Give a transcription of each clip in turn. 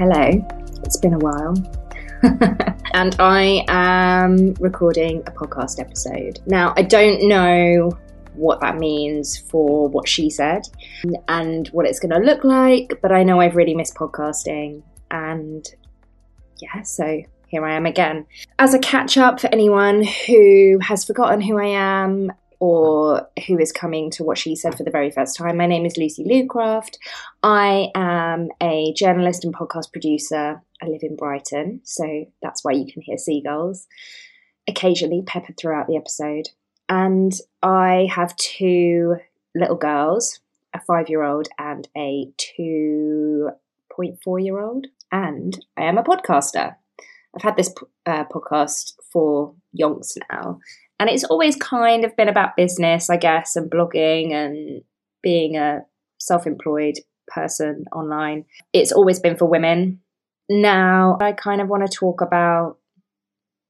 Hello, it's been a while. and I am recording a podcast episode. Now, I don't know what that means for what she said and what it's going to look like, but I know I've really missed podcasting. And yeah, so here I am again. As a catch up for anyone who has forgotten who I am or who is coming to what she said for the very first time. My name is Lucy Lucraft. I am a journalist and podcast producer. I live in Brighton, so that's why you can hear seagulls occasionally peppered throughout the episode. And I have two little girls, a five year old and a 2.4 year old. And I am a podcaster. I've had this uh, podcast for yonks now, and it's always kind of been about business, I guess, and blogging and being a self employed person online. It's always been for women. Now I kind of want to talk about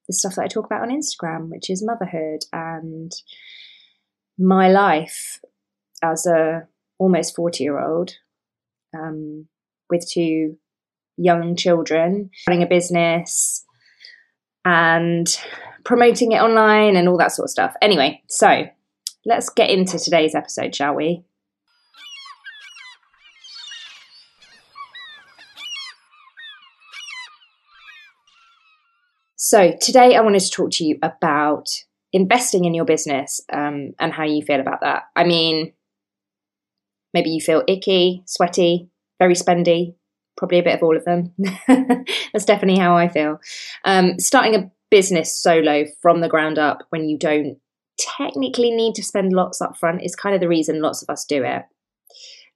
the stuff that I talk about on Instagram, which is motherhood and my life as a almost 40 year old um, with two young children, running a business, and promoting it online and all that sort of stuff. Anyway, so let's get into today's episode, shall we? So, today I wanted to talk to you about investing in your business um, and how you feel about that. I mean, maybe you feel icky, sweaty, very spendy, probably a bit of all of them. That's definitely how I feel. Um, starting a business solo from the ground up when you don't technically need to spend lots up front is kind of the reason lots of us do it.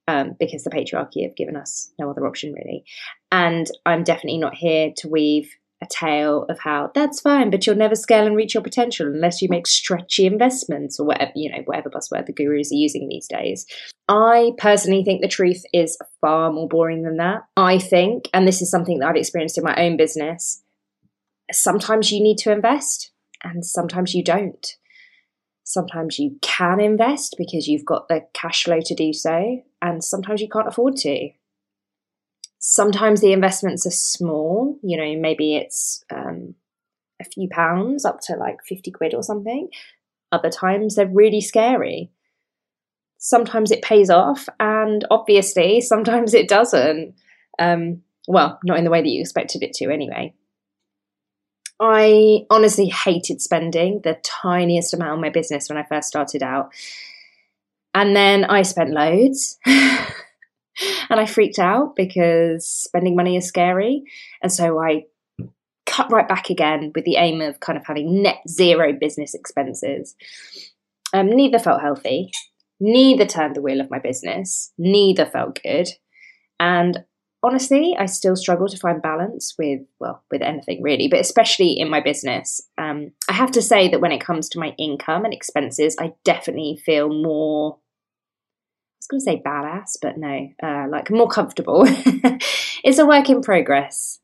Um, because the patriarchy have given us no other option really. And I'm definitely not here to weave a tale of how that's fine, but you'll never scale and reach your potential unless you make stretchy investments or whatever, you know, whatever buzzword the gurus are using these days. I personally think the truth is far more boring than that. I think, and this is something that I've experienced in my own business, sometimes you need to invest and sometimes you don't. Sometimes you can invest because you've got the cash flow to do so, and sometimes you can't afford to. Sometimes the investments are small, you know, maybe it's um, a few pounds up to like 50 quid or something. Other times they're really scary. Sometimes it pays off, and obviously, sometimes it doesn't. Um, well, not in the way that you expected it to, anyway. I honestly hated spending the tiniest amount on my business when I first started out. And then I spent loads. and I freaked out because spending money is scary. And so I cut right back again with the aim of kind of having net zero business expenses. Um, neither felt healthy, neither turned the wheel of my business, neither felt good. And honestly, I still struggle to find balance with, well, with anything really, but especially in my business. Um, I have to say that when it comes to my income and expenses, I definitely feel more, I was going to say badass, but no, uh, like more comfortable. it's a work in progress.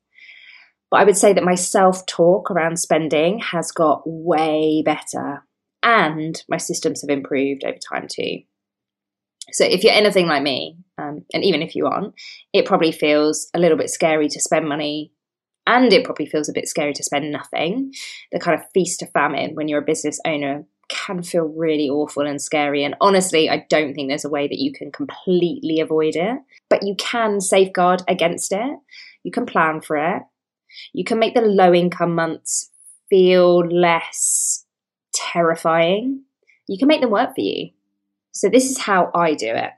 But I would say that my self talk around spending has got way better and my systems have improved over time too. So if you're anything like me, um, and even if you aren't, it probably feels a little bit scary to spend money. And it probably feels a bit scary to spend nothing. The kind of feast to famine when you're a business owner can feel really awful and scary. And honestly, I don't think there's a way that you can completely avoid it, but you can safeguard against it. You can plan for it. You can make the low income months feel less terrifying. You can make them work for you. So, this is how I do it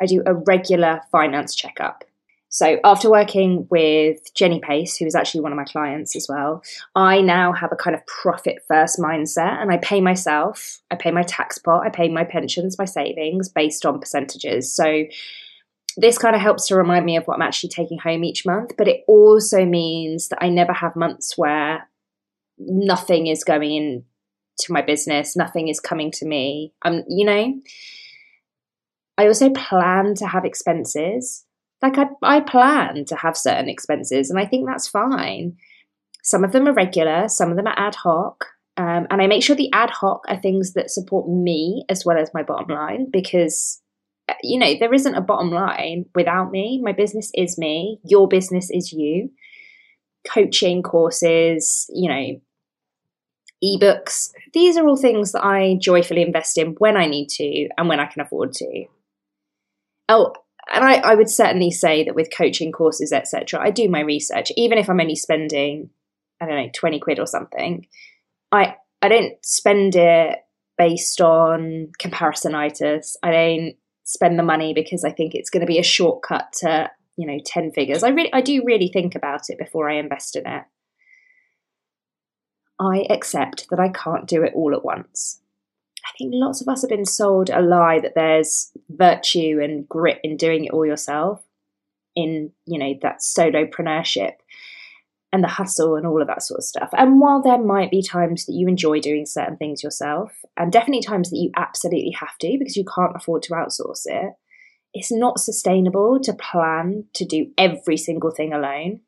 I do a regular finance checkup. So, after working with Jenny Pace, who is actually one of my clients as well, I now have a kind of profit first mindset and I pay myself, I pay my tax pot, I pay my pensions, my savings based on percentages. So, this kind of helps to remind me of what I'm actually taking home each month, but it also means that I never have months where nothing is going in to my business, nothing is coming to me. I'm, you know, I also plan to have expenses. Like I, I plan to have certain expenses, and I think that's fine. Some of them are regular, some of them are ad hoc. Um, and I make sure the ad hoc are things that support me as well as my bottom line because you know, there isn't a bottom line without me. My business is me, your business is you. Coaching courses, you know, ebooks, these are all things that I joyfully invest in when I need to and when I can afford to. Oh, and I, I would certainly say that with coaching courses, etc., I do my research, even if I'm only spending, I don't know, 20 quid or something. I I don't spend it based on comparisonitis. I don't spend the money because I think it's going to be a shortcut to, you know, 10 figures. I really I do really think about it before I invest in it. I accept that I can't do it all at once. I think lots of us have been sold a lie that there's virtue and grit in doing it all yourself, in, you know, that solopreneurship and the hustle and all of that sort of stuff. And while there might be times that you enjoy doing certain things yourself, and definitely times that you absolutely have to because you can't afford to outsource it, it's not sustainable to plan to do every single thing alone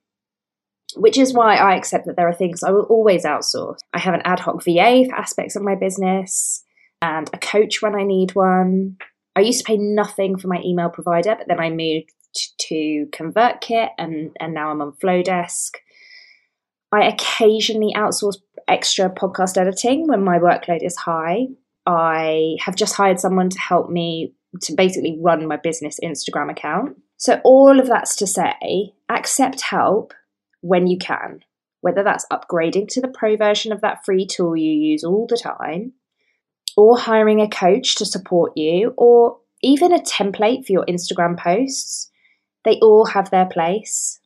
which is why I accept that there are things I will always outsource. I have an ad hoc VA for aspects of my business and a coach when I need one. I used to pay nothing for my email provider, but then I moved to ConvertKit and, and now I'm on Flowdesk. I occasionally outsource extra podcast editing when my workload is high. I have just hired someone to help me to basically run my business Instagram account. So, all of that's to say, accept help when you can, whether that's upgrading to the pro version of that free tool you use all the time, or hiring a coach to support you, or even a template for your Instagram posts. They all have their place.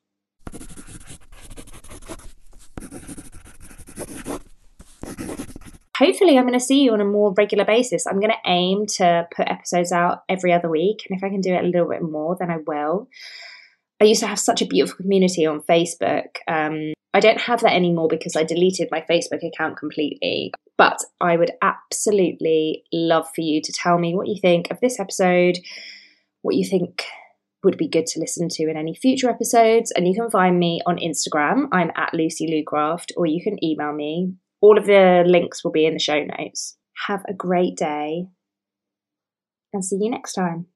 Hopefully, I'm going to see you on a more regular basis. I'm going to aim to put episodes out every other week, and if I can do it a little bit more, then I will. I used to have such a beautiful community on Facebook. Um, I don't have that anymore because I deleted my Facebook account completely. But I would absolutely love for you to tell me what you think of this episode, what you think would be good to listen to in any future episodes. And you can find me on Instagram. I'm at Lucy Lucraft, or you can email me. All of the links will be in the show notes. Have a great day and see you next time.